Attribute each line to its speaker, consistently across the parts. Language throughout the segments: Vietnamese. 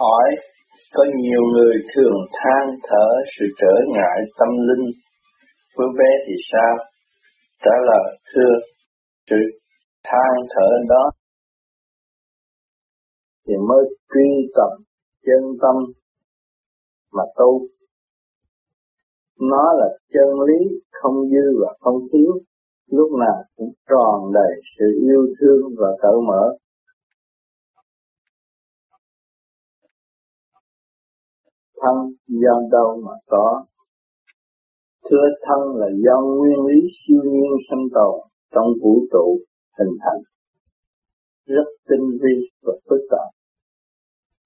Speaker 1: Hỏi, có nhiều người thường than thở sự trở ngại tâm linh với bé thì sao? Trả lời thưa, sự than thở đó thì mới truy tập chân tâm mà tu. Nó là chân lý không dư và không thiếu, lúc nào cũng tròn đầy sự yêu thương và cởi mở. Thân do đâu mà có? Thưa thân là do nguyên lý siêu nhiên sinh tồn trong vũ trụ hình thành. Rất tinh vi và phức tạp.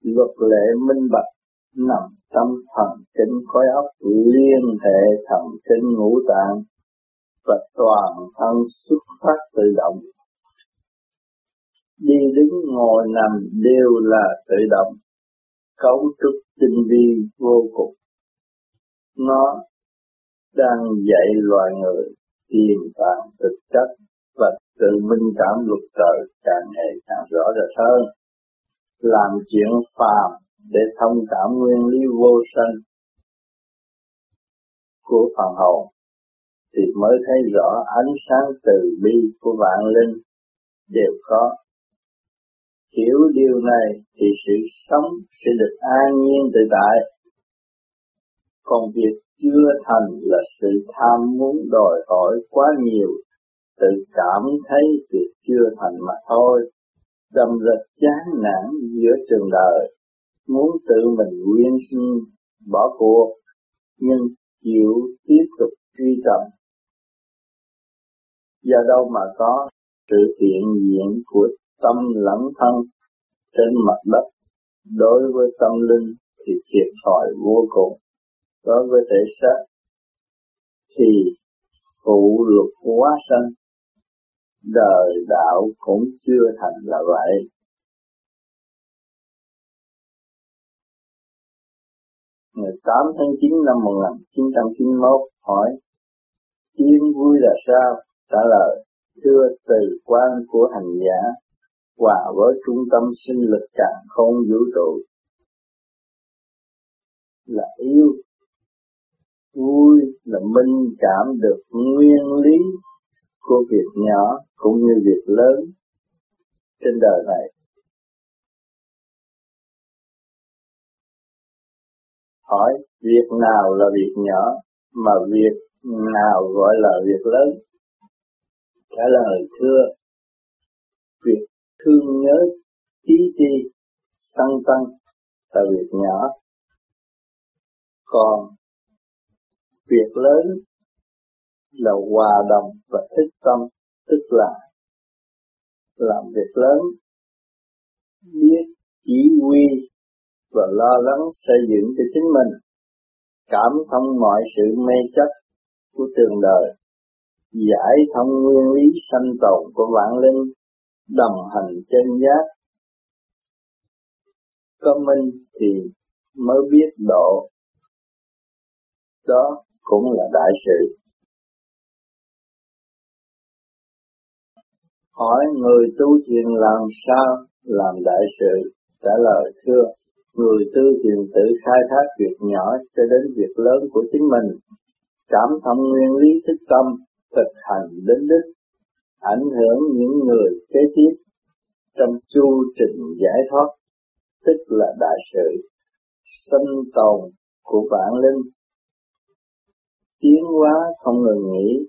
Speaker 1: Luật lệ minh bạch nằm trong thần kinh khối óc liên hệ thần kinh ngũ tạng và toàn thân xuất phát tự động. Đi đứng ngồi nằm đều là tự động cấu trúc tinh vi vô cùng nó đang dạy loài người tìm tàng thực chất và tự minh cảm luật trời càng ngày càng rõ rệt hơn làm chuyện phàm để thông cảm nguyên lý vô sanh của phần hồn thì mới thấy rõ ánh sáng từ bi của vạn linh đều có. Hiểu điều này thì sự sống sẽ được an nhiên tự tại. Còn việc chưa thành là sự tham muốn đòi hỏi quá nhiều, tự cảm thấy việc chưa thành mà thôi. Đâm ra chán nản giữa trường đời, muốn tự mình nguyên sinh bỏ cuộc, nhưng chịu tiếp tục truy tầm. Do đâu mà có sự hiện diện của tâm lẫn thân trên mặt đất, đối với tâm linh thì thiệt thòi vô cùng đối với thể xác thì phụ luật quá sanh, đời đạo cũng chưa thành là vậy ngày 8 tháng 9 năm 1991 hỏi Yên vui là sao? Trả lời, Thưa từ quan của hành giả Hòa với trung tâm sinh lực càng không vũ trụ Là yêu Vui là minh cảm được nguyên lý của việc nhỏ cũng như việc lớn trên đời này. Hỏi việc nào là việc nhỏ mà việc nào gọi là việc lớn? Trả lời thưa, việc thương nhớ tí ti tăng tăng là việc nhỏ. Còn việc lớn là hòa đồng và thích tâm, tức là làm việc lớn, biết chỉ huy và lo lắng xây dựng cho chính mình, cảm thông mọi sự mê chấp của trường đời, giải thông nguyên lý sanh tồn của vạn linh đồng hành chân giác. Có minh thì mới biết độ. Đó cũng là đại sự. Hỏi người tu thiền làm sao làm đại sự? Trả lời, thưa, người tu thiền tự khai thác việc nhỏ cho đến việc lớn của chính mình. Cảm thông nguyên lý thức tâm thực hành đến đích ảnh hưởng những người kế tiếp trong chu trình giải thoát, tức là đại sự sinh tồn của vạn linh tiến hóa không ngừng nghỉ,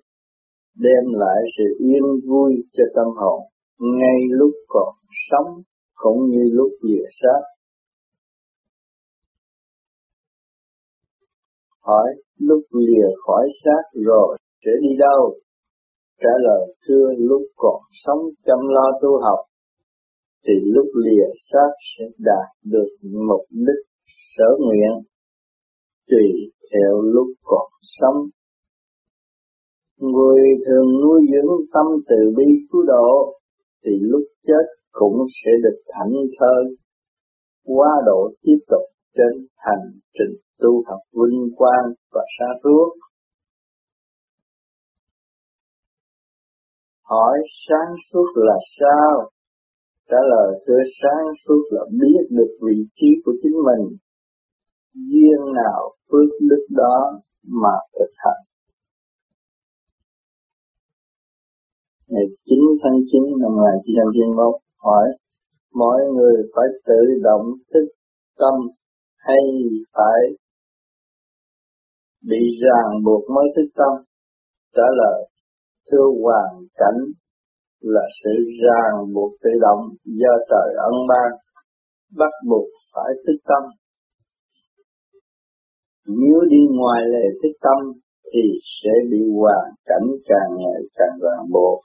Speaker 1: đem lại sự yên vui cho tâm hồn, ngay lúc còn sống cũng như lúc lìa xác. Hỏi, lúc lìa khỏi xác rồi sẽ đi đâu? Trả lời thưa lúc còn sống chăm lo tu học thì lúc lìa xác sẽ đạt được mục đích sở nguyện. Tùy theo lúc còn sống. Người thường nuôi dưỡng tâm từ bi cứu độ thì lúc chết cũng sẽ được thảnh thơi, quá độ tiếp tục trên hành trình tu học vinh quang và xa suốt. Hỏi sáng suốt là sao? Trả lời, thưa, sáng suốt là biết được vị trí của chính mình. Duyên nào phước đức đó mà thực hành. Ngày 9 tháng 9 năm 1991 hỏi, mọi người phải tự động thức tâm hay phải bị ràng buộc mới thức tâm? Trả lời thưa hoàn cảnh, là sự ràng buộc tự động do trời ân ban, bắt buộc phải thức tâm nếu đi ngoài lề thức tâm, thì sẽ bị hoàn cảnh càng ngày càng ràng buộc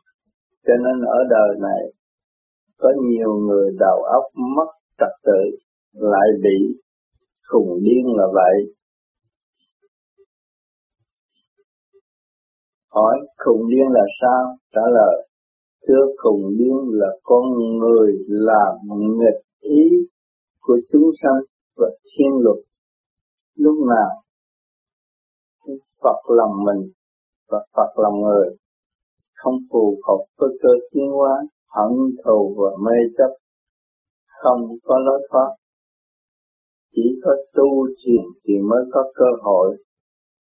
Speaker 1: cho nên ở đời này, có nhiều người đầu óc mất trật tự, lại bị khùng điên là vậy. Hỏi khùng điên là sao? Trả lời, thưa khùng điên là con người làm nghịch ý của chúng sanh và thiên luật. Lúc nào Phật lòng mình và Phật lòng người không phù hợp với cơ tiến hóa, hận thù và mê chấp, không có lối thoát. Chỉ có tu thiền thì mới có cơ hội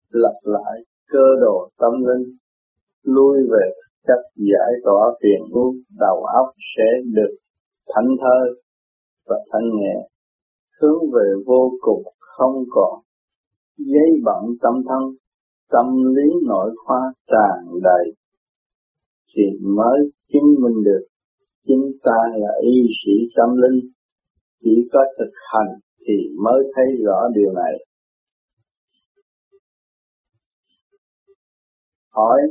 Speaker 1: lập lại cơ đồ tâm linh, lui về cách giải tỏa phiền muộn, đầu óc sẽ được thanh thơ và thanh nhẹ, hướng về vô cùng không còn giấy bận tâm thân, tâm lý nội khoa tràn đầy. Thì mới chứng minh được chúng ta là y sĩ tâm linh. Chỉ có thực hành thì mới thấy rõ điều này. Hỏi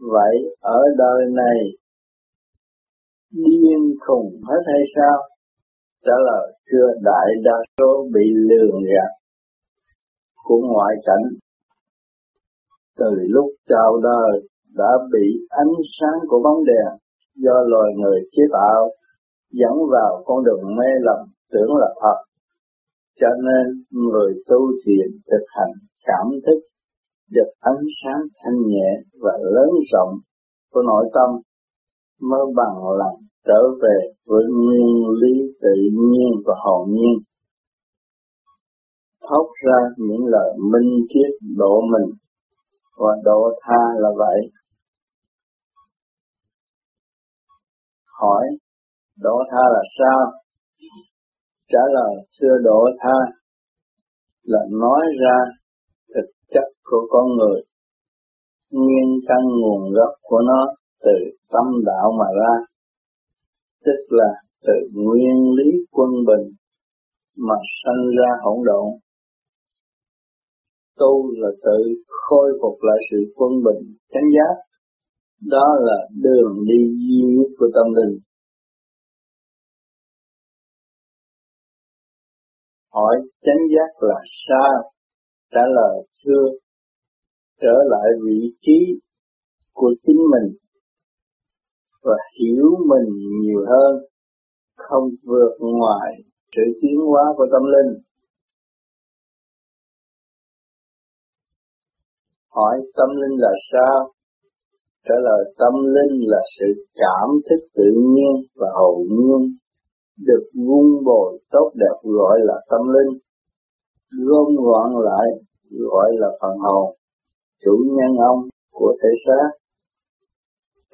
Speaker 1: vậy ở đời này điên khùng hết hay sao trả lời chưa đại đa số bị lường gạt của ngoại cảnh từ lúc chào đời đã bị ánh sáng của bóng đèn do loài người chế tạo dẫn vào con đường mê lầm tưởng là thật. Cho nên người tu thiền thực hành cảm thức được ánh sáng thanh nhẹ và lớn rộng của nội tâm mới bằng lòng trở về với nguyên lý tự nhiên và hồn nhiên. Thốt ra những lời minh triết độ mình và độ tha là vậy. Hỏi, độ tha là sao? Trả lời, thưa độ tha là nói ra chất của con người nguyên căn nguồn gốc của nó từ tâm đạo mà ra, tức là từ nguyên lý quân bình mà sanh ra hỗn độn tu là tự khôi phục lại sự quân bình, chánh giác đó là đường đi duy nhất của tâm linh. Hỏi chánh giác là sao? Trả lời thưa, trở lại vị trí của chính mình và hiểu mình nhiều hơn, không vượt ngoài sự tiến hóa của tâm linh. Hỏi tâm linh là sao? Trả lời tâm linh là sự cảm thức tự nhiên và hồn nhiên, được vun bồi tốt đẹp gọi là tâm linh, gom gọn lại gọi là phần hồn, chủ nhân ông của thể xác.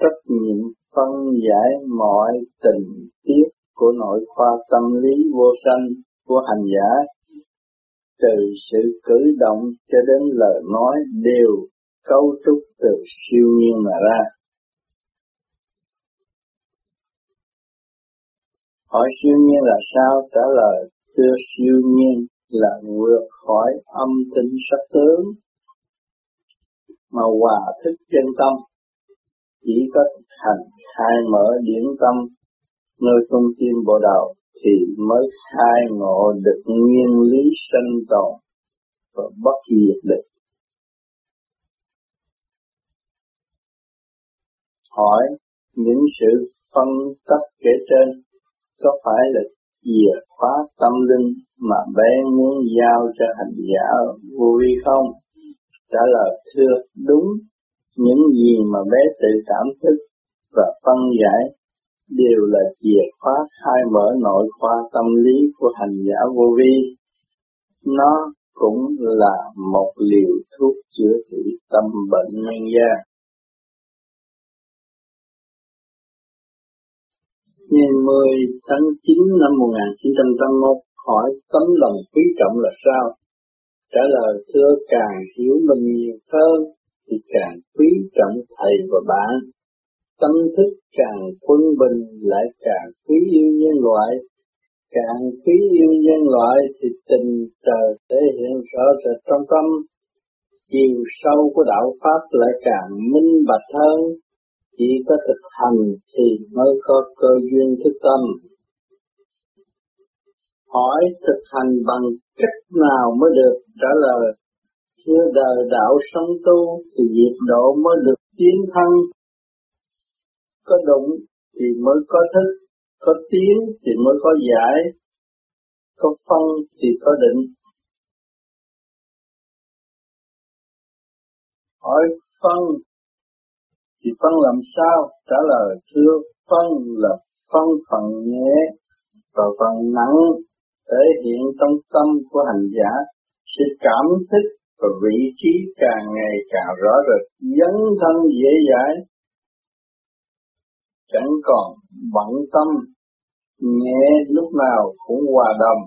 Speaker 1: Trách nhiệm phân giải mọi tình tiết của nội khoa tâm lý vô sanh của hành giả từ sự cử động cho đến lời nói đều cấu trúc từ siêu nhiên mà ra. Hỏi siêu nhiên là sao? Trả lời thưa siêu nhiên là vượt khỏi âm tinh sắc tướng, mà hòa thức chân tâm. Chỉ có thực hành khai mở điển tâm, nơi trung tim bộ đầu thì mới khai ngộ được nguyên lý sinh tồn và bất diệt được. Hỏi những sự phân tích kể trên có phải là chìa khóa tâm linh mà bé muốn giao cho hành giả vô vi không? Trả lời thưa đúng, những gì mà bé tự cảm thức và phân giải đều là chìa khóa khai mở nội khoa tâm lý của hành giả vô vi nó cũng là một liều thuốc chữa trị tâm bệnh nhân gian. Ngày 10 tháng 9 năm 1981 hỏi tấm lòng quý trọng là sao? Trả lời, thưa càng hiểu mình nhiều hơn, thì càng quý trọng thầy và bạn. Tâm thức càng quân bình, lại càng quý yêu nhân loại. Càng quý yêu nhân loại, thì tình trời thể hiện rõ rệt trong tâm. Chiều sâu của đạo Pháp lại càng minh bạch hơn. Chỉ có thực hành thì mới có cơ duyên thức tâm. Hỏi thực hành bằng cách nào mới được trả lời. Chưa đời đạo sống tu thì diệt độ mới được tiến thân có đụng thì mới có thức, có tiếng thì mới có giải, có phân thì có định. Hỏi phân thì phân làm sao? Trả lời, thưa, phân là phân phần nhẹ và phần nặng thể hiện trong tâm của hành giả. Sự cảm thức và vị trí càng ngày càng rõ rệt, dấn thân dễ dãi. Chẳng còn bận tâm, nhẹ lúc nào cũng hòa đồng,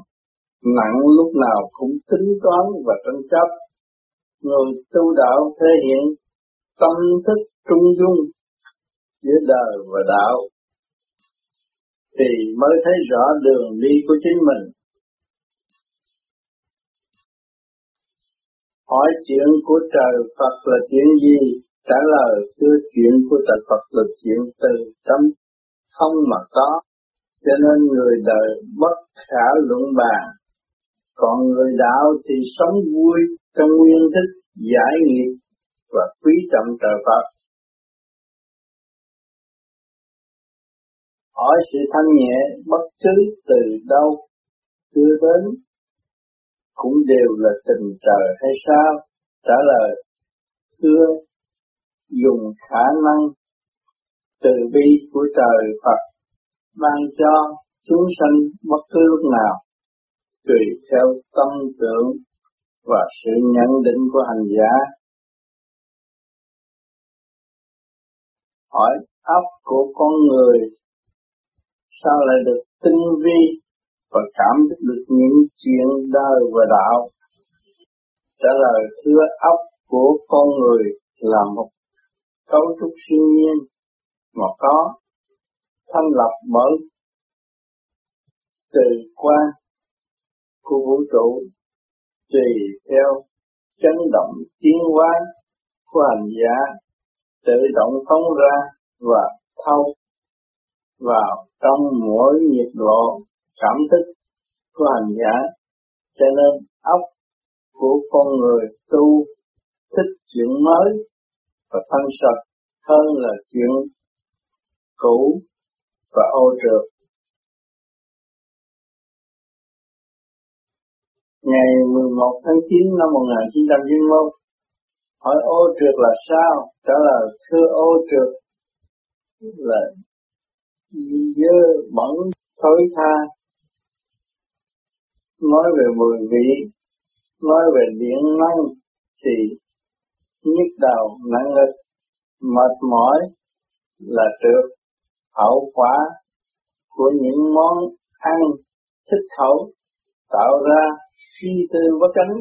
Speaker 1: nặng lúc nào cũng tính toán và tranh chấp. Người tu đạo thể hiện tâm thức trung dung giữa đời và đạo thì mới thấy rõ đường đi của chính mình hỏi chuyện của trời Phật là chuyện gì? Trả lời thưa chuyện của trời Phật là chuyện từ tâm không mà có, cho nên người đời bất khả luận bàn. Còn người đạo thì sống vui trong nguyên thức giải nghiệp và quý trọng trời Phật. Hỏi sự thanh nhẹ bất cứ từ đâu đưa đến cũng đều là tình trời hay sao? Trả lời, thưa, dùng khả năng từ bi của trời Phật ban cho chúng sanh bất cứ lúc nào, tùy theo tâm tưởng và sự nhận định của hành giả. Hỏi óc của con người sao lại được tinh vi và cảm thức được những chuyện đời và đạo. Trả lời, thưa óc của con người là một cấu trúc siêu nhiên mà có, thanh lập bởi từ quan của vũ trụ, tùy theo chấn động tiến hóa của hành giả tự động phóng ra và thâu vào trong mỗi nhiệt độ cảm thức của hành giả cho nên óc của con người tu thích chuyện mới và thân sạch hơn là chuyện cũ và ô trượt. Ngày 11 tháng 9 năm 1991, hỏi ô trượt là sao? Trả lời thưa ô trượt là dơ bẩn thối tha. Nói về mùi vị, nói về điện năng, thì nhức đầu, nặng ngực mệt mỏi là được. Hậu quả của những món ăn thích khẩu tạo ra suy tư bất cánh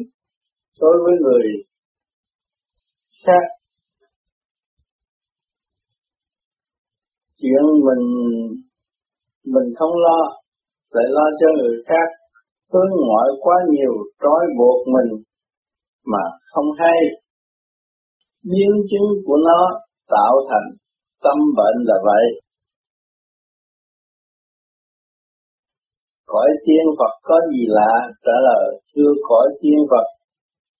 Speaker 1: đối với người khác chuyện mình mình không lo lại lo cho người khác hướng ngoại quá nhiều trói buộc mình mà không hay. Biến chứng của nó tạo thành tâm bệnh là vậy. Cõi tiên Phật có gì lạ? Trả lời, chưa cõi tiên Phật,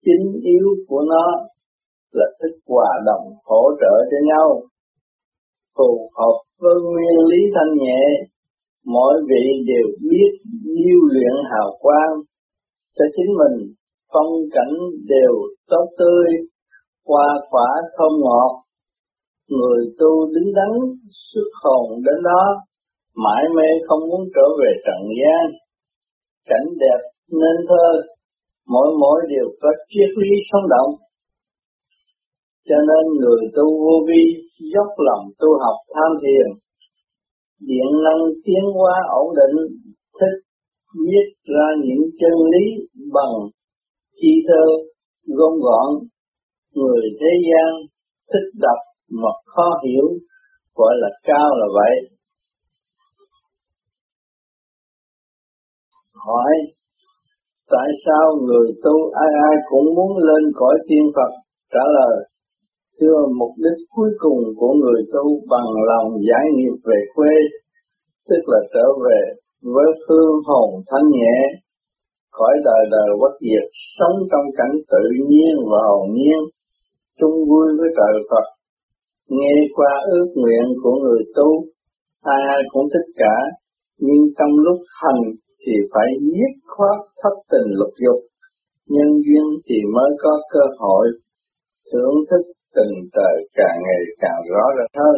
Speaker 1: chính yếu của nó là thức hòa đồng hỗ trợ cho nhau, phù hợp Vâng, với nguyên lý thanh nhẹ mỗi vị đều biết lưu luyện hào quang cho chính mình, phong cảnh đều tốt tươi, hoa quả thơm ngọt. Người tu đứng đắn, xuất hồn đến đó, mãi mê không muốn trở về trần gian. Cảnh đẹp nên thơ, mỗi mỗi đều có triết lý sống động. Cho nên người tu vô vi dốc lòng tu học tham thiền, điện năng tiến hóa ổn định, thích viết ra những chân lý bằng chi thơ gom gọn, người thế gian thích đọc mà khó hiểu, gọi là cao là vậy. Hỏi, tại sao người tu ai ai cũng muốn lên cõi tiên Phật? Trả lời, thưa mục đích cuối cùng của người tu bằng lòng giải nghiệp về quê, tức là trở về với phương hồn thanh nhẹ, khỏi đời đời bất diệt, sống trong cảnh tự nhiên và hồn nhiên, chung vui với trời Phật. Nghe qua ước nguyện của người tu, ai ai cũng thích cả, nhưng trong lúc hành thì phải giết khoát thất tình lục dục, nhân duyên thì mới có cơ hội thưởng thức tình trời càng ngày càng rõ rệt hơn.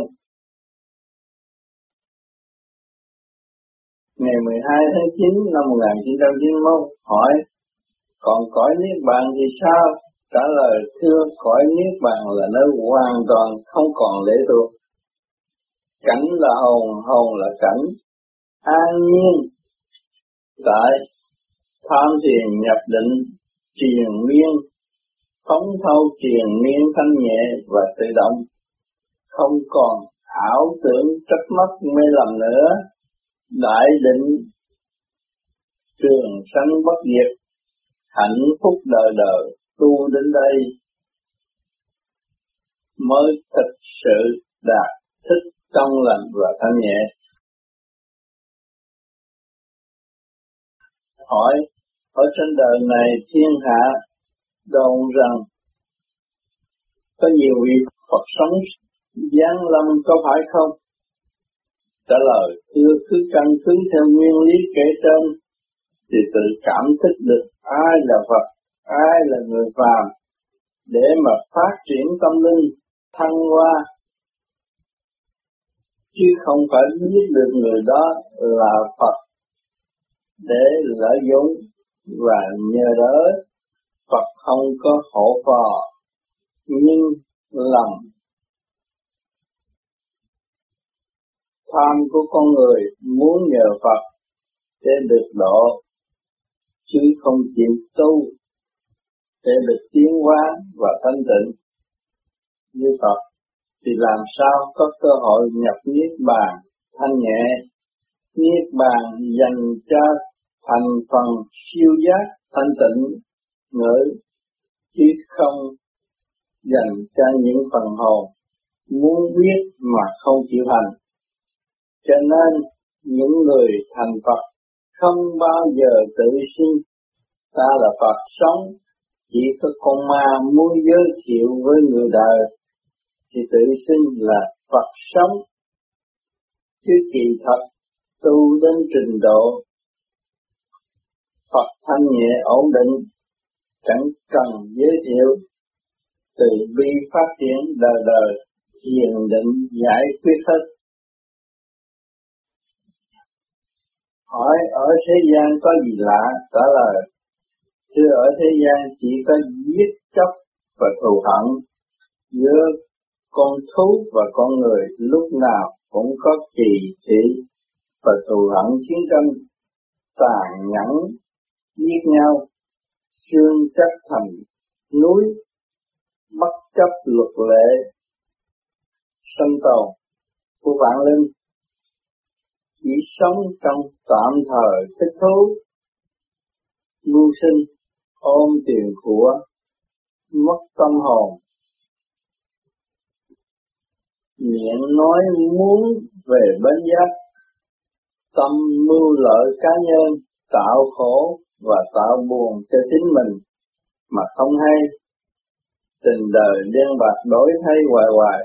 Speaker 1: Ngày 12 tháng 9 năm 1991 hỏi, còn cõi Niết Bàn thì sao? Trả lời thưa cõi Niết Bàn là nơi hoàn toàn không còn lễ thuộc. Cảnh là hồn, hồn là cảnh, an nhiên tại tham thiền nhập định triền miên phóng thâu triền miên thanh nhẹ và tự động, không còn ảo tưởng trách mất mê lầm nữa. Đại định trường sanh bất diệt, hạnh phúc đời đời tu đến đây mới thực sự đạt thức trong lành và thanh nhẹ. Hỏi, ở trên đời này thiên hạ đồn rằng có nhiều vị Phật sống giáng lâm có phải không? Trả lời thưa cứ căn cứ theo nguyên lý kể trên thì tự cảm thức được ai là Phật, ai là người phàm để mà phát triển tâm linh thăng hoa chứ không phải biết được người đó là Phật để lợi dụng và nhờ đó Phật không có hộ phò, nhưng lầm tham của con người muốn nhờ Phật để được độ, chứ không chịu tu để được tiến hóa và thanh tịnh. Như Phật thì làm sao có cơ hội nhập niết bàn thanh nhẹ? Niết bàn dành cho thành phần siêu giác thanh tịnh ngữ chứ không dành cho những phần hồn muốn biết mà không chịu hành. Cho nên những người thành Phật không bao giờ tự sinh ta là Phật sống, chỉ có con ma muốn giới thiệu với người đời thì tự xưng là Phật sống. Chứ kỳ thật tu đến trình độ Phật thanh nhẹ ổn định, chẳng cần giới thiệu, từ bi phát triển đời đời, thiền định giải quyết hết. Hỏi ở thế gian có gì lạ? Trả lời, thưa ở thế gian chỉ có giết chóc và thù hận giữa con thú và con người lúc nào cũng có kỳ thị và thù hận chiến tranh tàn nhẫn giết nhau, xương chất thành núi, bất chấp luật lệ, sân tồn của vạn linh, chỉ sống trong tạm thời thích thú, mưu sinh, ôm tiền của, mất tâm hồn. Miệng nói muốn về bến giác, tâm mưu lợi cá nhân, tạo khổ và tạo buồn cho chính mình mà không hay. Tình đời đen bạc đổi thay hoài hoài,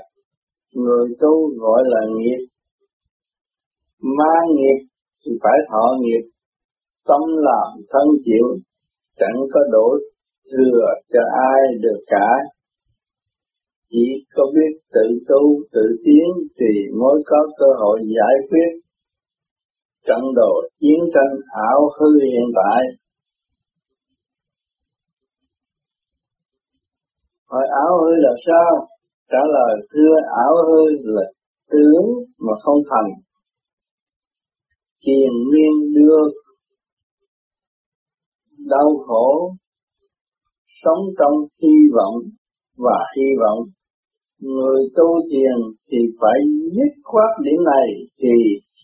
Speaker 1: người tu gọi là nghiệp. Ma nghiệp thì phải thọ nghiệp, tâm làm thân chịu, chẳng có đổ thừa cho ai được cả. Chỉ có biết tự tu, tự tiến thì mới có cơ hội giải quyết trận đồ chiến tranh ảo hư hiện tại hỏi ảo hư là sao? Trả lời, thưa ảo hư là tướng mà không thành. Kiền nguyên đưa đau khổ, sống trong hy vọng và hy vọng. Người tu thiền thì phải dứt khoát điểm này thì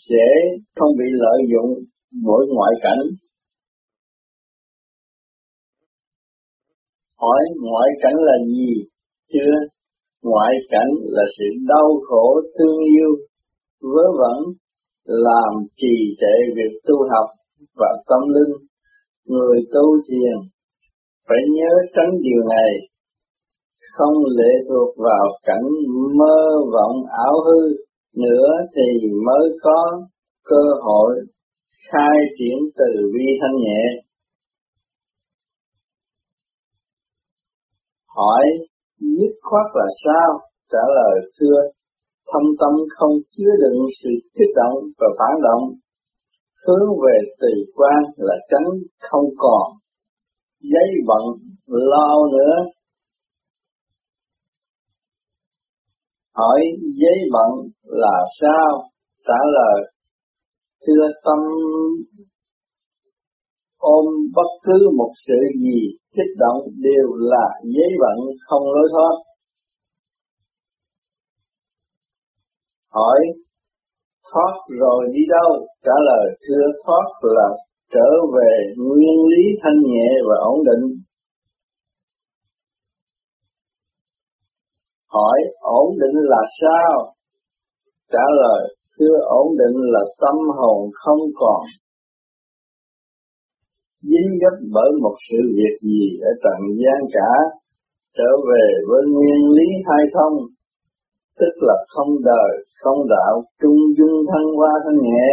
Speaker 1: sẽ không bị lợi dụng mỗi ngoại cảnh. Hỏi ngoại cảnh là gì? Chưa. Ngoại cảnh là sự đau khổ thương yêu, vớ vẩn, làm trì trệ việc tu học và tâm linh. Người tu thiền phải nhớ tránh điều này. Không lệ thuộc vào cảnh mơ vọng ảo hư, nữa thì mới có cơ hội khai triển từ vi thanh nhẹ. Hỏi dứt khoát là sao? Trả lời, thưa, thâm tâm không chứa đựng sự kích động và phản động. Hướng về từ quan là tránh không còn. Giấy bận lo nữa. Hỏi giấy bận là sao? Trả lời, thưa, tâm ôm bất cứ một sự gì kích động đều là giấy bận không lối thoát. Hỏi, thoát rồi đi đâu? Trả lời, thưa thoát là trở về nguyên lý thanh nhẹ và ổn định. Hỏi, ổn định là sao? Trả lời, xưa ổn định là tâm hồn không còn dính dấp bởi một sự việc gì ở trần gian cả, trở về với nguyên lý hai thông, tức là không đời, không đạo, trung dung thân hoa thân nhẹ.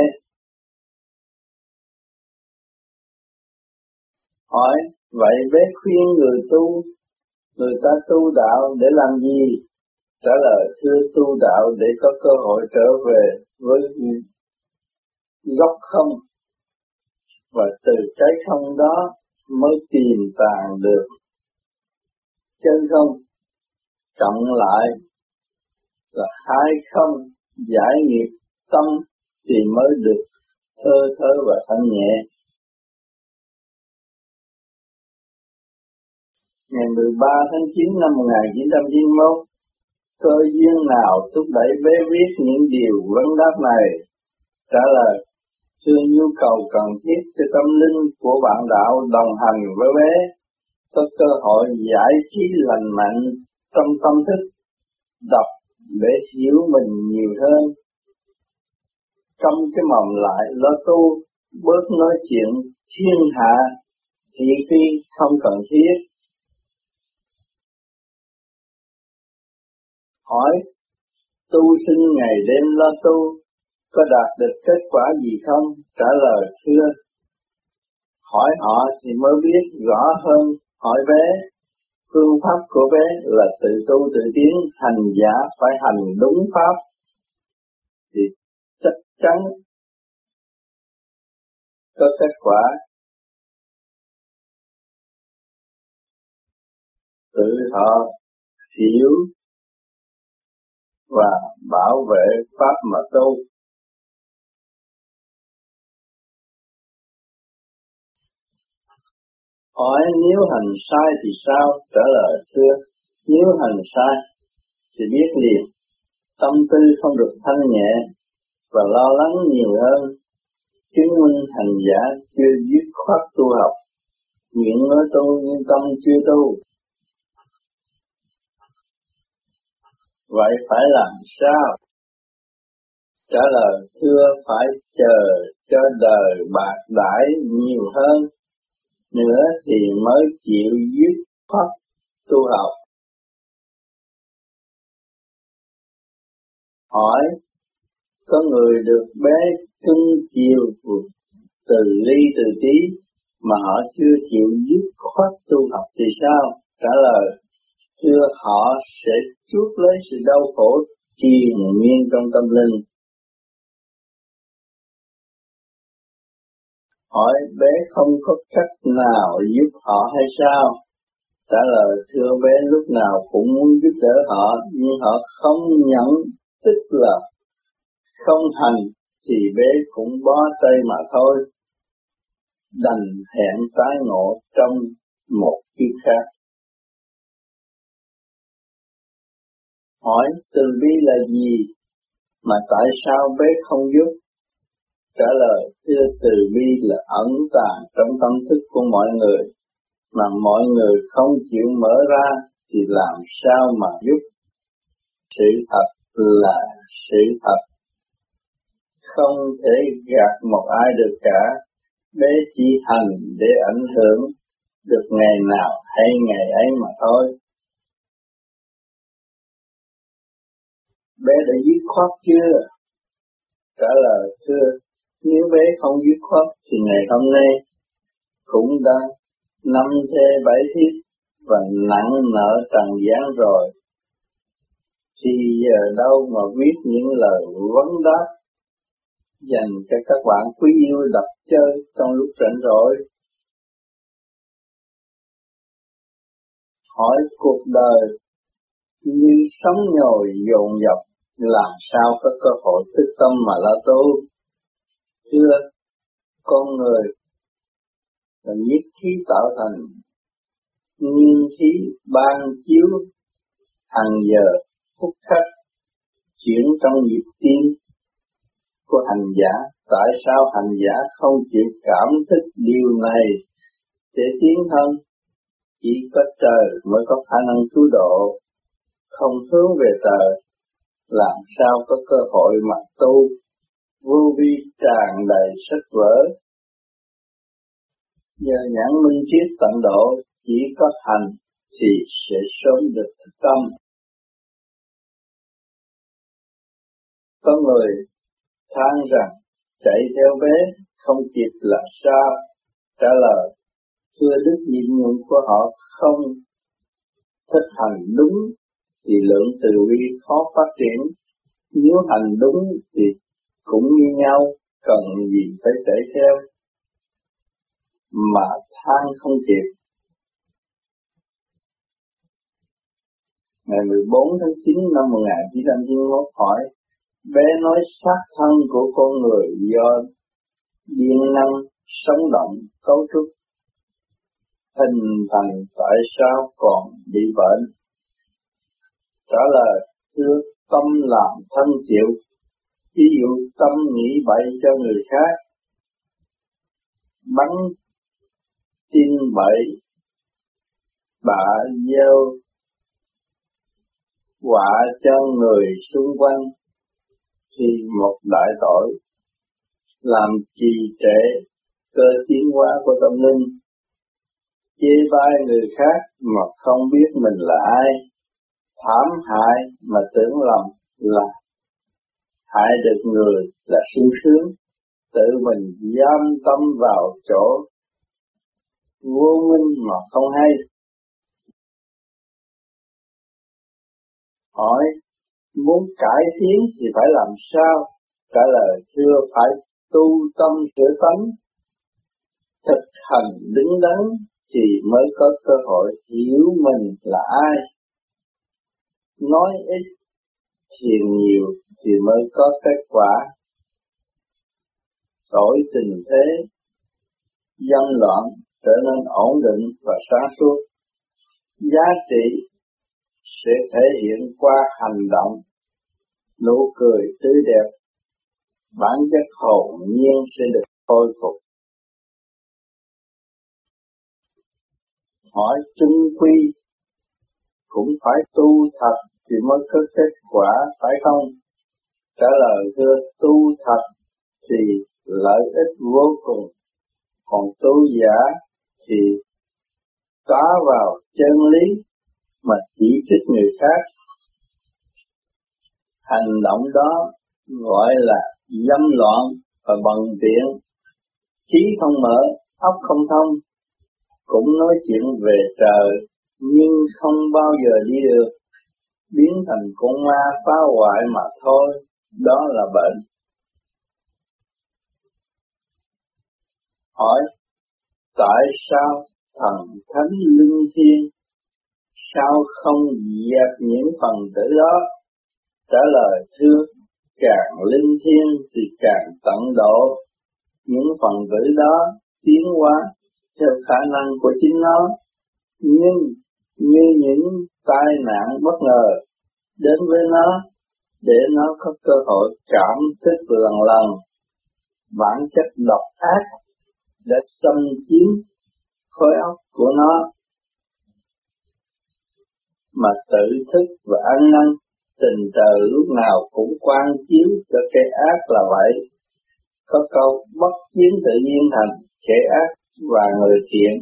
Speaker 1: Hỏi, vậy bé khuyên người tu, người ta tu đạo để làm gì? Trả lời, thưa tu đạo để có cơ hội trở về với gốc không và từ cái không đó mới tìm tàng được. Chân không, cộng lại là hai không giải nghiệp tâm thì mới được thơ thơ và thanh nhẹ. Ngày 13 tháng 9 năm 1991 cơ duyên nào thúc đẩy bé viết những điều vấn đáp này? Trả lời Thưa nhu cầu cần thiết cho tâm linh của bạn đạo đồng hành với bé có cơ hội giải trí lành mạnh trong tâm thức, đọc để hiểu mình nhiều hơn. Trong cái mầm lại lo tu, bớt nói chuyện thiên hạ, thị phi không cần thiết. Hỏi, tu sinh ngày đêm lo tu, có đạt được kết quả gì không? Trả lời chưa. Hỏi họ thì mới biết rõ hơn, hỏi bé. Phương pháp của bé là tự tu tự tiến, hành giả phải hành đúng pháp. Thì chắc chắn có kết quả. Tự họ hiểu và bảo vệ pháp mà tu Hỏi nếu hành sai thì sao? Trả lời thưa, nếu hành sai thì biết liền, tâm tư không được thanh nhẹ và lo lắng nhiều hơn, chứng minh hành giả chưa dứt khoát tu học, miệng nói tu nhưng tâm chưa tu. Vậy phải làm sao? Trả lời thưa phải chờ cho đời bạc đãi nhiều hơn nữa thì mới chịu dứt khoát tu học. Hỏi, có người được bé cưng chiều từ ly từ tí mà họ chưa chịu dứt khoát tu học thì sao? Trả lời, thưa họ sẽ chuốc lấy sự đau khổ triền miên trong tâm linh hỏi bé không có cách nào giúp họ hay sao? trả lời, thưa bé, lúc nào cũng muốn giúp đỡ họ, nhưng họ không nhận tức là không hành, thì bé cũng bó tay mà thôi. Đành hẹn tái ngộ trong một kiếp khác. Hỏi, từ bi là gì? Mà tại sao bé không giúp? Trả lời thưa từ bi là ẩn tàng trong tâm thức của mọi người, mà mọi người không chịu mở ra thì làm sao mà giúp? Sự thật là sự thật. Không thể gạt một ai được cả. Để chỉ hành để ảnh hưởng được ngày nào hay ngày ấy mà thôi. Bé đã dứt khoát chưa? Trả lời, thưa nếu bé không dứt khoát thì ngày hôm nay cũng đã năm thê bảy thiếp và nặng nợ trần gian rồi. Thì giờ đâu mà viết những lời vấn đáp dành cho các bạn quý yêu đập chơi trong lúc rảnh rỗi? Hỏi cuộc đời như sống nhồi dồn dập làm sao có cơ hội thức tâm mà lo tu? Thưa con người là nhiếp khí tạo thành nhiên khí ban chiếu, hàng giờ phút khắc chuyển trong nhịp tim của hành giả. Tại sao hành giả không chịu cảm thức điều này? Để tiến thân, chỉ có trời mới có khả năng cứu độ, không hướng về trời, làm sao có cơ hội mà tu vô vi tràn đầy sách vở. Nhờ nhãn minh triết tận độ, chỉ có hành thì sẽ sớm được thực tâm. Có người than rằng, chạy theo bé không kịp là sao trả lời, thưa đức nhiệm vụ của họ không thực hành đúng thì lượng từ bi khó phát triển. Nếu hành đúng thì cũng như nhau, cần gì phải chạy theo, mà than không kịp. Ngày 14 tháng 9 năm 1991 hỏi, bé nói xác thân của con người do điện năng sống động, cấu trúc, hình thành tại sao còn bị bệnh? Trả lời, thưa, tâm làm thân chịu ví dụ tâm nghĩ bậy cho người khác, bắn tin bậy, bạ gieo quả cho người xung quanh, thì một đại tội làm trì trệ cơ tiến hóa của tâm linh. Chê bai người khác mà không biết mình là ai, thảm hại mà tưởng lầm là hại được người là sung sướng, tự mình giam tâm vào chỗ vô minh mà không hay. Hỏi, muốn cải tiến thì phải làm sao? Trả lời chưa phải tu tâm sửa tánh, thực hành đứng đắn thì mới có cơ hội hiểu mình là ai nói ít thiền nhiều thì mới có kết quả. Đổi tình thế dân loạn trở nên ổn định và sáng suốt. Giá trị sẽ thể hiện qua hành động, nụ cười tươi đẹp. Bản chất hồn nhiên sẽ được khôi phục. Hỏi chân quy cũng phải tu thật thì mới có kết quả phải không? Trả lời thưa tu thật thì lợi ích vô cùng, còn tu giả thì phá vào chân lý mà chỉ trích người khác. Hành động đó gọi là dâm loạn và bằng tiện, trí không mở, óc không thông, cũng nói chuyện về trời nhưng không bao giờ đi được biến thành con ma phá hoại mà thôi, đó là bệnh. Hỏi, tại sao thần thánh linh thiên sao không dẹp những phần tử đó? Trả lời thưa, càng linh thiêng thì càng tận độ. Những phần tử đó tiến hóa theo khả năng của chính nó, nhưng như những tai nạn bất ngờ đến với nó để nó có cơ hội cảm thức lần lần bản chất độc ác đã xâm chiếm khối óc của nó mà tự thức và ăn năn tình trời lúc nào cũng quan chiếu cho cái ác là vậy. Có câu bất chiến tự nhiên thành, kẻ ác và người thiện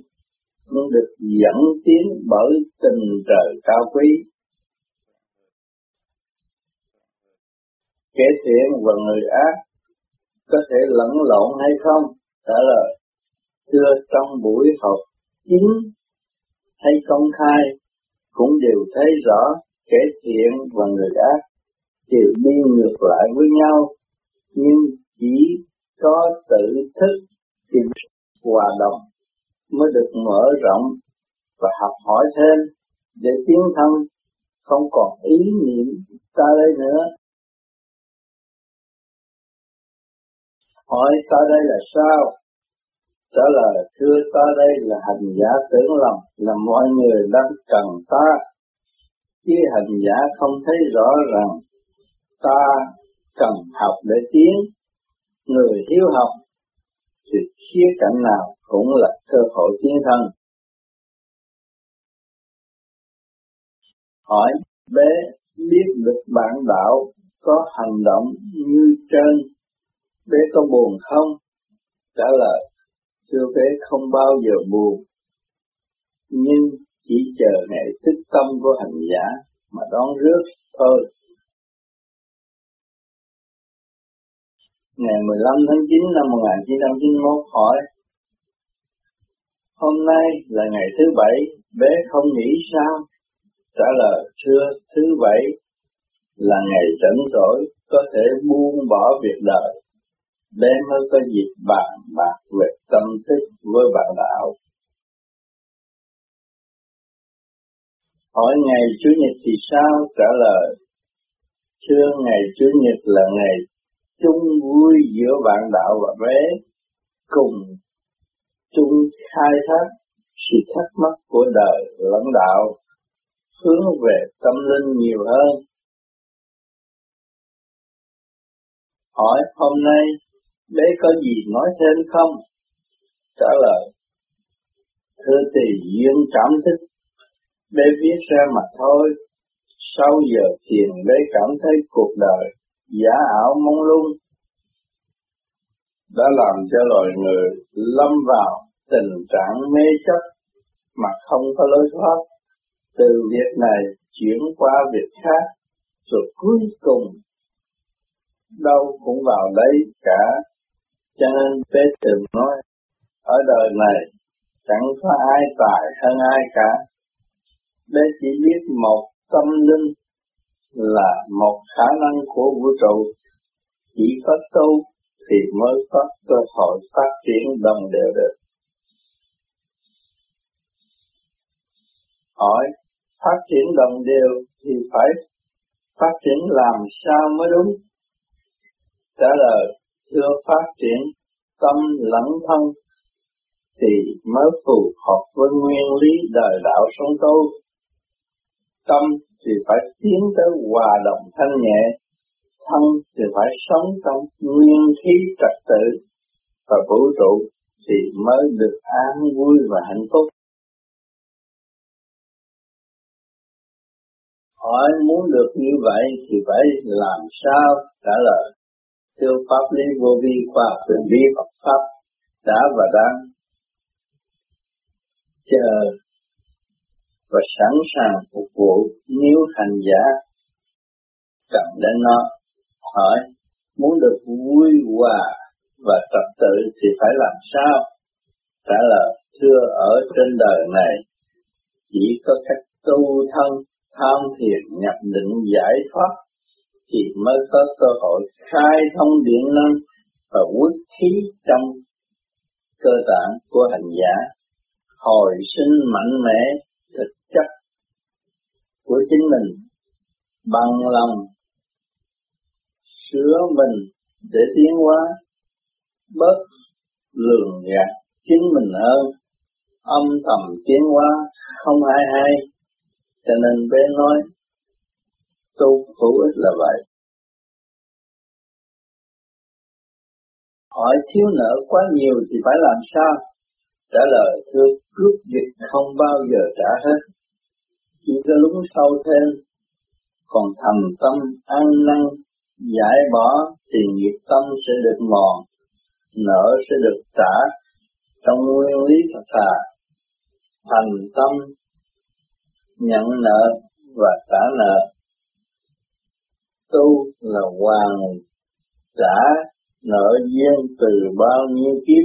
Speaker 1: cũng được dẫn tiến bởi tình trời cao quý. Kẻ thiện và người ác có thể lẫn lộn hay không? Trả lời, thưa trong buổi học chính hay công khai cũng đều thấy rõ kẻ thiện và người ác đều đi ngược lại với nhau, nhưng chỉ có tự thức thì hòa đồng mới được mở rộng và học hỏi thêm để tiến thân không còn ý niệm ta đây nữa. Hỏi ta đây là sao? Trả lời thưa ta đây là hành giả tưởng lầm, là mọi người đang cần ta chứ hành giả không thấy rõ rằng ta cần học để tiến người hiếu học thì khía cạnh nào cũng là cơ hội tiến thân hỏi bé biết được bạn đạo có hành động như trên, bé có buồn không trả lời, thưa bé không bao giờ buồn, nhưng chỉ chờ ngày thức tâm của hành giả mà đón rước thôi. Ngày 15 tháng 9 năm 1991 hỏi Hôm nay là ngày thứ bảy, bé không nghĩ sao? Trả lời thưa thứ bảy là ngày rảnh rỗi có thể buông bỏ việc đời. Bé mới có dịp bàn bạc về tâm thức với bạn đạo. Hỏi ngày Chủ nhật thì sao? Trả lời, thưa ngày Chủ nhật là ngày chung vui giữa bạn đạo và bé, cùng chung khai thác sự thắc mắc của đời lẫn đạo, hướng về tâm linh nhiều hơn. Hỏi hôm nay bé có gì nói thêm không? Trả lời, thưa tỳ duyên cảm thức Bé viết ra mà thôi. Sau giờ thiền bé cảm thấy cuộc đời giả ảo mong lung đã làm cho loài người lâm vào tình trạng mê chấp mà không có lối thoát. Từ việc này chuyển qua việc khác, rồi cuối cùng đâu cũng vào đấy cả. Cho nên bé Tường nói, ở đời này chẳng có ai tài hơn ai cả, Bé chỉ biết một tâm linh là một khả năng của vũ trụ. Chỉ có tu thì mới có cơ hội phát triển đồng đều được. Hỏi, phát triển đồng đều thì phải phát triển làm sao mới đúng? Trả lời, chưa phát triển tâm lẫn thân thì mới phù hợp với nguyên lý đời đạo sống tu tâm thì phải tiến tới hòa đồng thanh nhẹ, thân thì phải sống trong nguyên khí trật tự và vũ trụ thì mới được an vui và hạnh phúc. Hỏi muốn được như vậy thì phải làm sao? Trả lời, theo pháp lý vô vi khoa từng vi Phật pháp đã và đang chờ và sẵn sàng phục vụ nếu hành giả cần đến nó hỏi, muốn được vui hòa và trật tự thì phải làm sao? Trả lời, thưa, ở trên đời này, chỉ có cách tu thân tham thiền nhập định giải thoát thì mới có cơ hội khai thông điện năng và quốc khí trong cơ tạng của hành giả. Hồi sinh mạnh mẽ, thực chất của chính mình, bằng lòng sửa mình để tiến hóa, bớt lường gạt chính mình hơn. Âm thầm tiến hóa không ai hay, cho nên bé nói, tu hữu ích là vậy. Hỏi thiếu nợ quá nhiều thì phải làm sao? Trả lời, thưa, cướp dịch không bao giờ trả hết. Chỉ có lúng sâu thêm, còn thầm tâm an năng giải bỏ thì nghiệp tâm sẽ được mòn, nợ sẽ được trả trong nguyên lý thật thà. Thành tâm nhận nợ và trả nợ. Tu là hoàn trả nợ duyên từ bao nhiêu kiếp.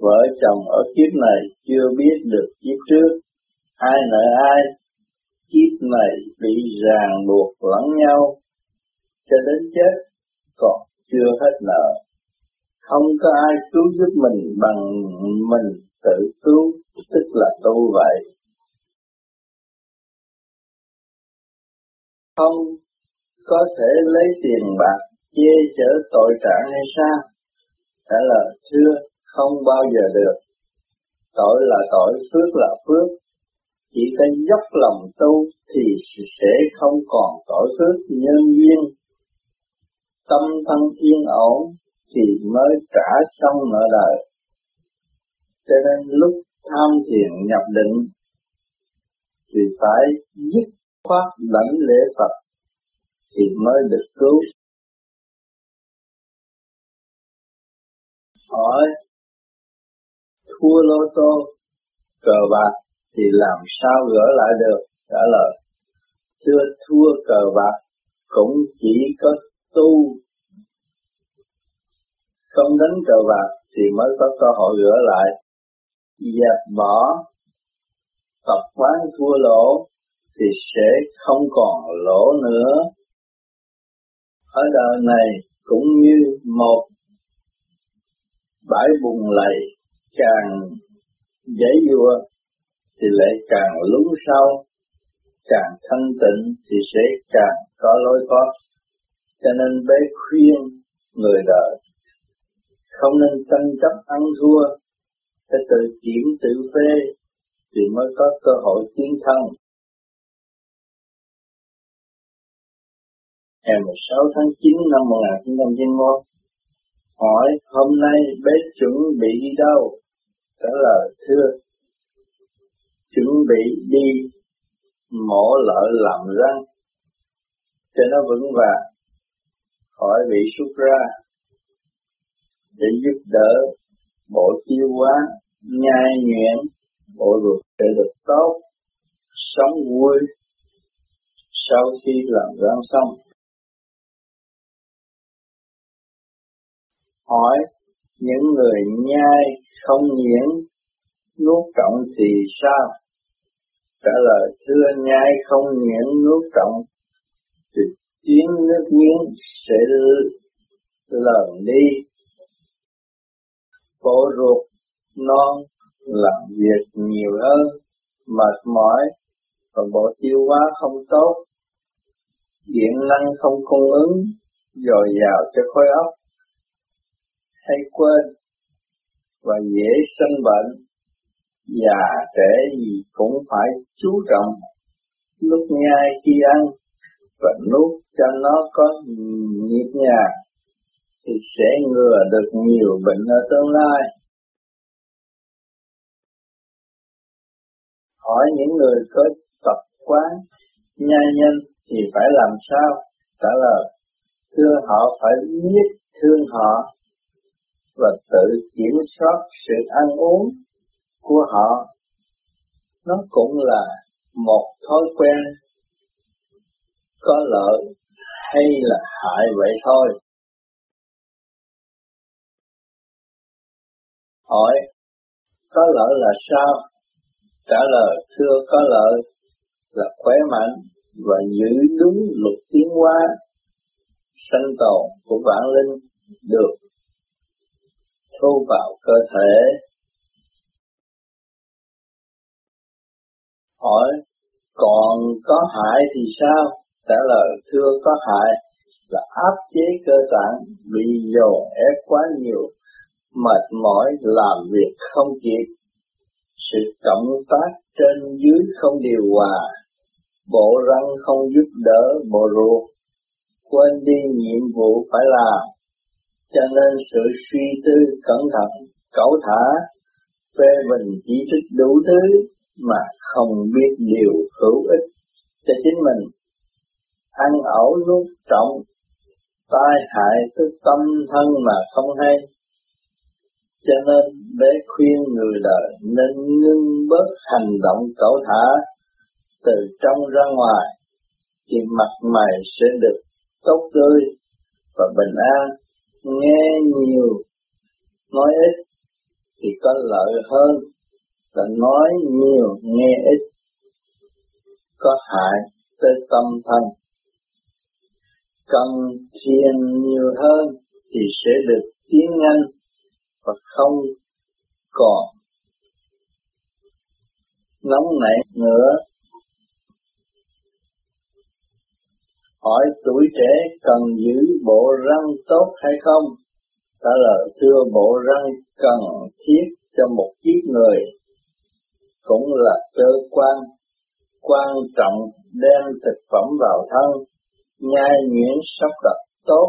Speaker 1: Vợ chồng ở kiếp này chưa biết được kiếp trước. Ai nợ ai, kiếp này bị ràng buộc lẫn nhau cho đến chết, còn chưa hết nợ. Không có ai cứu giúp mình bằng mình tự cứu, tức là tu vậy. Không có thể lấy tiền bạc che chở tội trạng hay sao? Trả lời, chưa, không bao giờ được. Tội là tội, phước là phước. Chỉ có dốc lòng tu thì sẽ không còn tội phước nhân duyên tâm thân yên ổn thì mới trả xong nợ đời cho nên lúc tham thiền nhập định thì phải dứt khoát lãnh lễ Phật thì mới được cứu. Hỏi, thua lô tô, cờ bạc thì làm sao gỡ lại được? Trả lời, chưa thua cờ bạc cũng chỉ có tu không đánh cờ bạc thì mới có cơ hội rửa lại dẹp bỏ tập quán thua lỗ thì sẽ không còn lỗ nữa. Ở đời này cũng như một bãi bùn lầy càng dễ dùa thì lại càng lún sâu, càng thanh tịnh thì sẽ càng có lối thoát. Cho nên bé khuyên người đời không nên tranh chấp ăn thua, phải tự kiểm tự phê thì mới có cơ hội tiến thân. Ngày 16 tháng 9 năm 1991, hỏi hôm nay bé chuẩn bị đi đâu? Trả lời thưa, chuẩn bị đi mổ lợi làm răng cho nó vững vàng khỏi vị xuất ra để giúp đỡ bộ tiêu hóa, nhai nhuyễn bộ ruột sẽ được tốt, sống vui sau khi làm răng xong. Hỏi những người nhai không nhiễm nuốt trọng thì sao? Trả lời, thưa, nhai không nhiễm nuốt trọng tiếng nước miếng sẽ lờn đi. Bộ ruột non làm việc nhiều hơn, mệt mỏi và bộ tiêu hóa không tốt. Điện năng không cung ứng, dồi dào cho khối óc. Hay quên và dễ sinh bệnh, già trẻ gì cũng phải chú trọng lúc nhai khi ăn và nuốt cho nó có nhịp nhàng thì sẽ ngừa được nhiều bệnh ở tương lai. Hỏi những người có tập quán nhai nhân thì phải làm sao? Trả lời, thưa họ phải biết thương họ và tự kiểm soát sự ăn uống của họ. Nó cũng là một thói quen có lợi hay là hại vậy thôi. Hỏi, có lợi là sao? Trả lời, thưa có lợi là khỏe mạnh và giữ đúng luật tiến hóa sanh tồn của bản linh được thu vào cơ thể. Hỏi, Còn có hại thì sao? Trả lời thưa có hại là áp chế cơ tạng bị dồn ép quá nhiều, mệt mỏi làm việc không kịp. Sự cộng tác trên dưới không điều hòa, bộ răng không giúp đỡ bộ ruột, quên đi nhiệm vụ phải làm, cho nên sự suy tư cẩn thận, cẩu thả, phê bình chỉ trích đủ thứ mà không biết điều hữu ích cho chính mình. Ăn ẩu nuốt trọng, tai hại tới tâm thân mà không hay. Cho nên để khuyên người đời nên ngưng bớt hành động cẩu thả từ trong ra ngoài thì mặt mày sẽ được tốt tươi và bình an nghe nhiều nói ít thì có lợi hơn là nói nhiều nghe ít có hại tới tâm thân cần thiền nhiều hơn thì sẽ được tiến nhanh và không còn nóng nảy nữa hỏi tuổi trẻ cần giữ bộ răng tốt hay không? Trả lời thưa bộ răng cần thiết cho một kiếp người, cũng là cơ quan quan trọng đem thực phẩm vào thân, nhai nhuyễn sắp đặt tốt,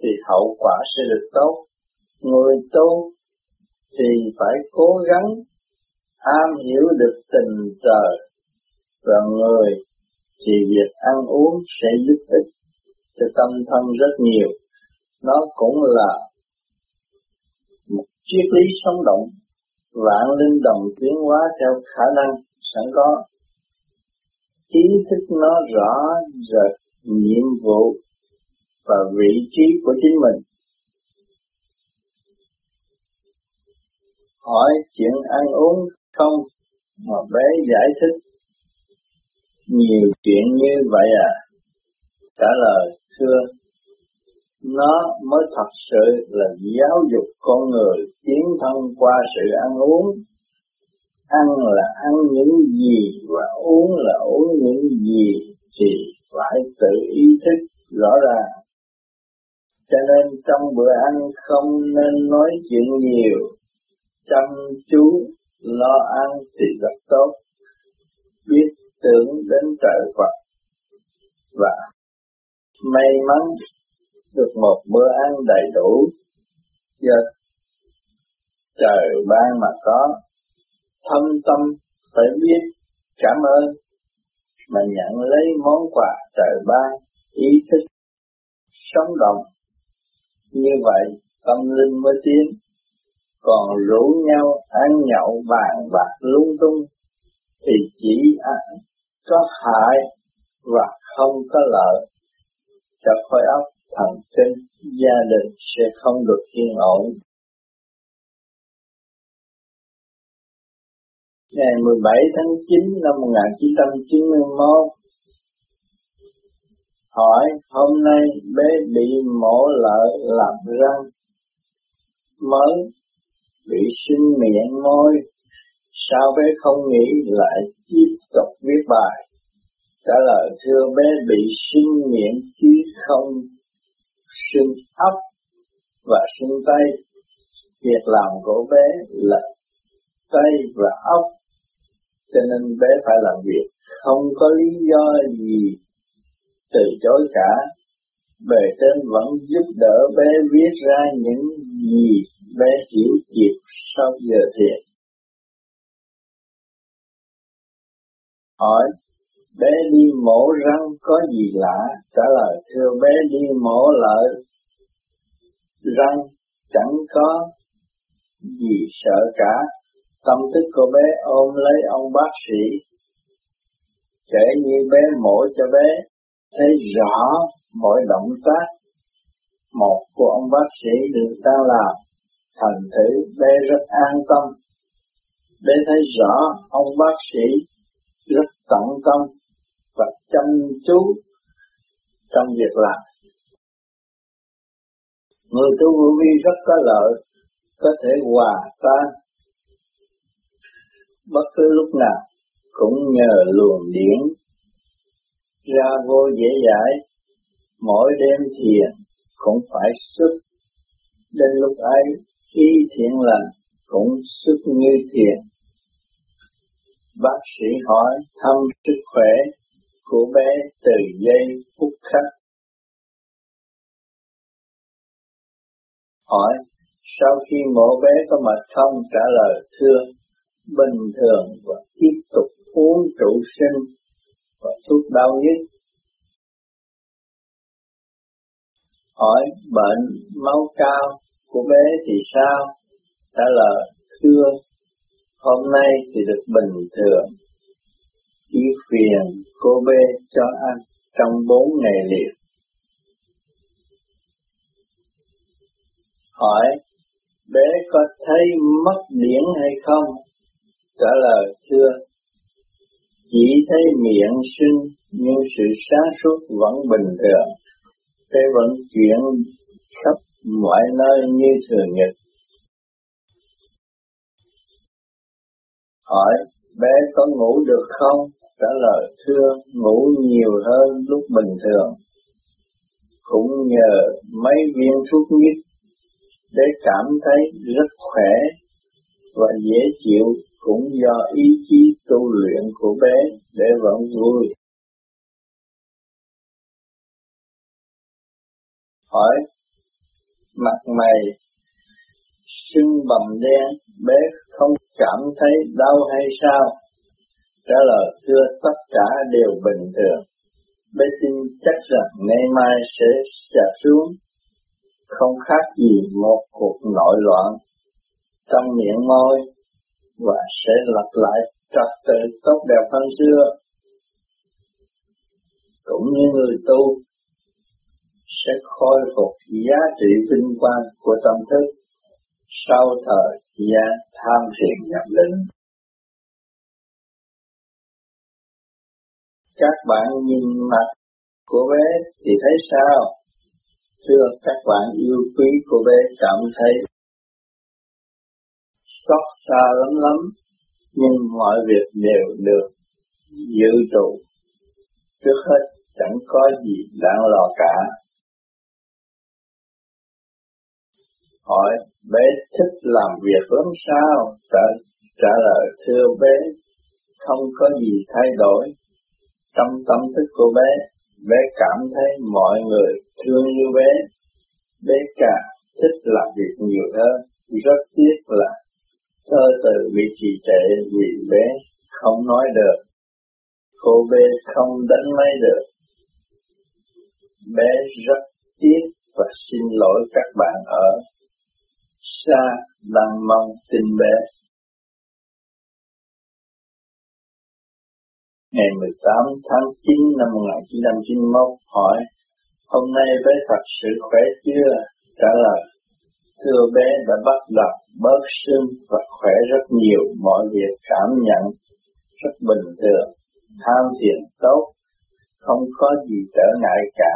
Speaker 1: thì hậu quả sẽ được tốt. Người tu thì phải cố gắng am hiểu được tình trời và người thì việc ăn uống sẽ giúp ích cho tâm thân rất nhiều. Nó cũng là một triết lý sống động, vạn linh đồng tiến hóa theo khả năng sẵn có. Ý thức nó rõ rệt nhiệm vụ và vị trí của chính mình. Hỏi chuyện ăn uống không mà bé giải thích nhiều chuyện như vậy à? Trả lời, thưa, nó mới thật sự là giáo dục con người tiến thân qua sự ăn uống. Ăn là ăn những gì và uống là uống những gì thì phải tự ý thức rõ ràng. Cho nên trong bữa ăn không nên nói chuyện nhiều, chăm chú lo ăn thì rất tốt. Biết tưởng đến trời Phật và may mắn được một bữa ăn đầy đủ do trời ban mà có thâm tâm phải biết cảm ơn mà nhận lấy món quà trời ban ý thức sống động. Như vậy, tâm linh mới tiến. Còn rủ nhau ăn nhậu bàn bạc lung tung, thì chỉ có hại và không có lợi. Cho khối óc thần kinh gia đình sẽ không được yên ổn. Ngày 17 tháng 9 năm 1991 Hỏi hôm nay bé bị mổ lợi làm răng mới bị sinh miệng môi sao bé không nghĩ lại tiếp tục viết bài? Trả lời thưa bé bị sinh miệng chứ không sinh ấp và sinh tay. Việc làm của bé là tay và ốc, cho nên bé phải làm việc không có lý do gì từ chối cả. Bề trên vẫn giúp đỡ bé viết ra những gì bé hiểu kịp sau giờ thiền. Hỏi, bé đi mổ răng có gì lạ? Trả lời, thưa bé đi mổ lợi răng chẳng có gì sợ cả. Tâm thức của bé ôm lấy ông bác sĩ, kể như bé mổ cho bé, thấy rõ mọi động tác một của ông bác sĩ được ta làm, thành thử bé rất an tâm. Bé thấy rõ ông bác sĩ rất tận tâm và chăm chú trong việc làm. Người tu vô vi rất có lợi, có thể hòa tan bất cứ lúc nào cũng nhờ luồng điển ra vô dễ dãi, mỗi đêm thiền cũng phải xuất, đến lúc ấy khi thiện lành cũng xuất như thiền. Bác sĩ hỏi thăm sức khỏe của bé từ giây phút khắc. Hỏi, sau khi mổ bé có mệt không? Trả lời thưa, bình thường và tiếp tục uống trụ sinh và thuốc đau nhức. Hỏi bệnh máu cao của bé thì sao? Trả lời thưa, hôm nay thì được bình thường. Chỉ phiền cô bé cho ăn trong bốn ngày liền. Hỏi bé có thấy mất điển hay không? Trả lời thưa, chỉ thấy miệng sinh nhưng sự sáng suốt vẫn bình thường. thế vẫn chuyển khắp mọi nơi như thường nhật. Hỏi, bé có ngủ được không? Trả lời thưa, ngủ nhiều hơn lúc bình thường. Cũng nhờ mấy viên thuốc nhức để cảm thấy rất khỏe và dễ chịu cũng do ý chí tu luyện của bé để vẫn vui. Hỏi, mặt mày sưng bầm đen, bé không cảm thấy đau hay sao? Trả lời thưa tất cả đều bình thường. Bé tin chắc rằng ngày mai sẽ sạch xuống, không khác gì một cuộc nội loạn trong miệng môi và sẽ lặp lại trật tự tốt đẹp hơn xưa. Cũng như người tu sẽ khôi phục giá trị vinh quang của tâm thức sau thời gian tham thiền nhập định. Các bạn nhìn mặt của bé thì thấy sao? Thưa các bạn, yêu quý của bé cảm thấy xót xa lắm lắm, nhưng mọi việc đều được dự trụ. Trước hết chẳng có gì đáng lo cả. Hỏi bé thích làm việc lắm sao? Trả, trả lời thưa bé, không có gì thay đổi. Trong tâm thức của bé, bé cảm thấy mọi người thương yêu bé. Bé cả thích làm việc nhiều hơn, rất tiếc là thơ từ bị trì trệ vì bé không nói được. Cô bé không đánh máy được. Bé rất tiếc và xin lỗi các bạn ở xa đang mong tin bé. Ngày 18 tháng 9 năm 1991 hỏi, hôm nay bé thật sự khỏe chưa? Trả lời, thưa bé đã bắt đầu bớt sưng và khỏe rất nhiều, mọi việc cảm nhận rất bình thường, tham thiền tốt, không có gì trở ngại cả,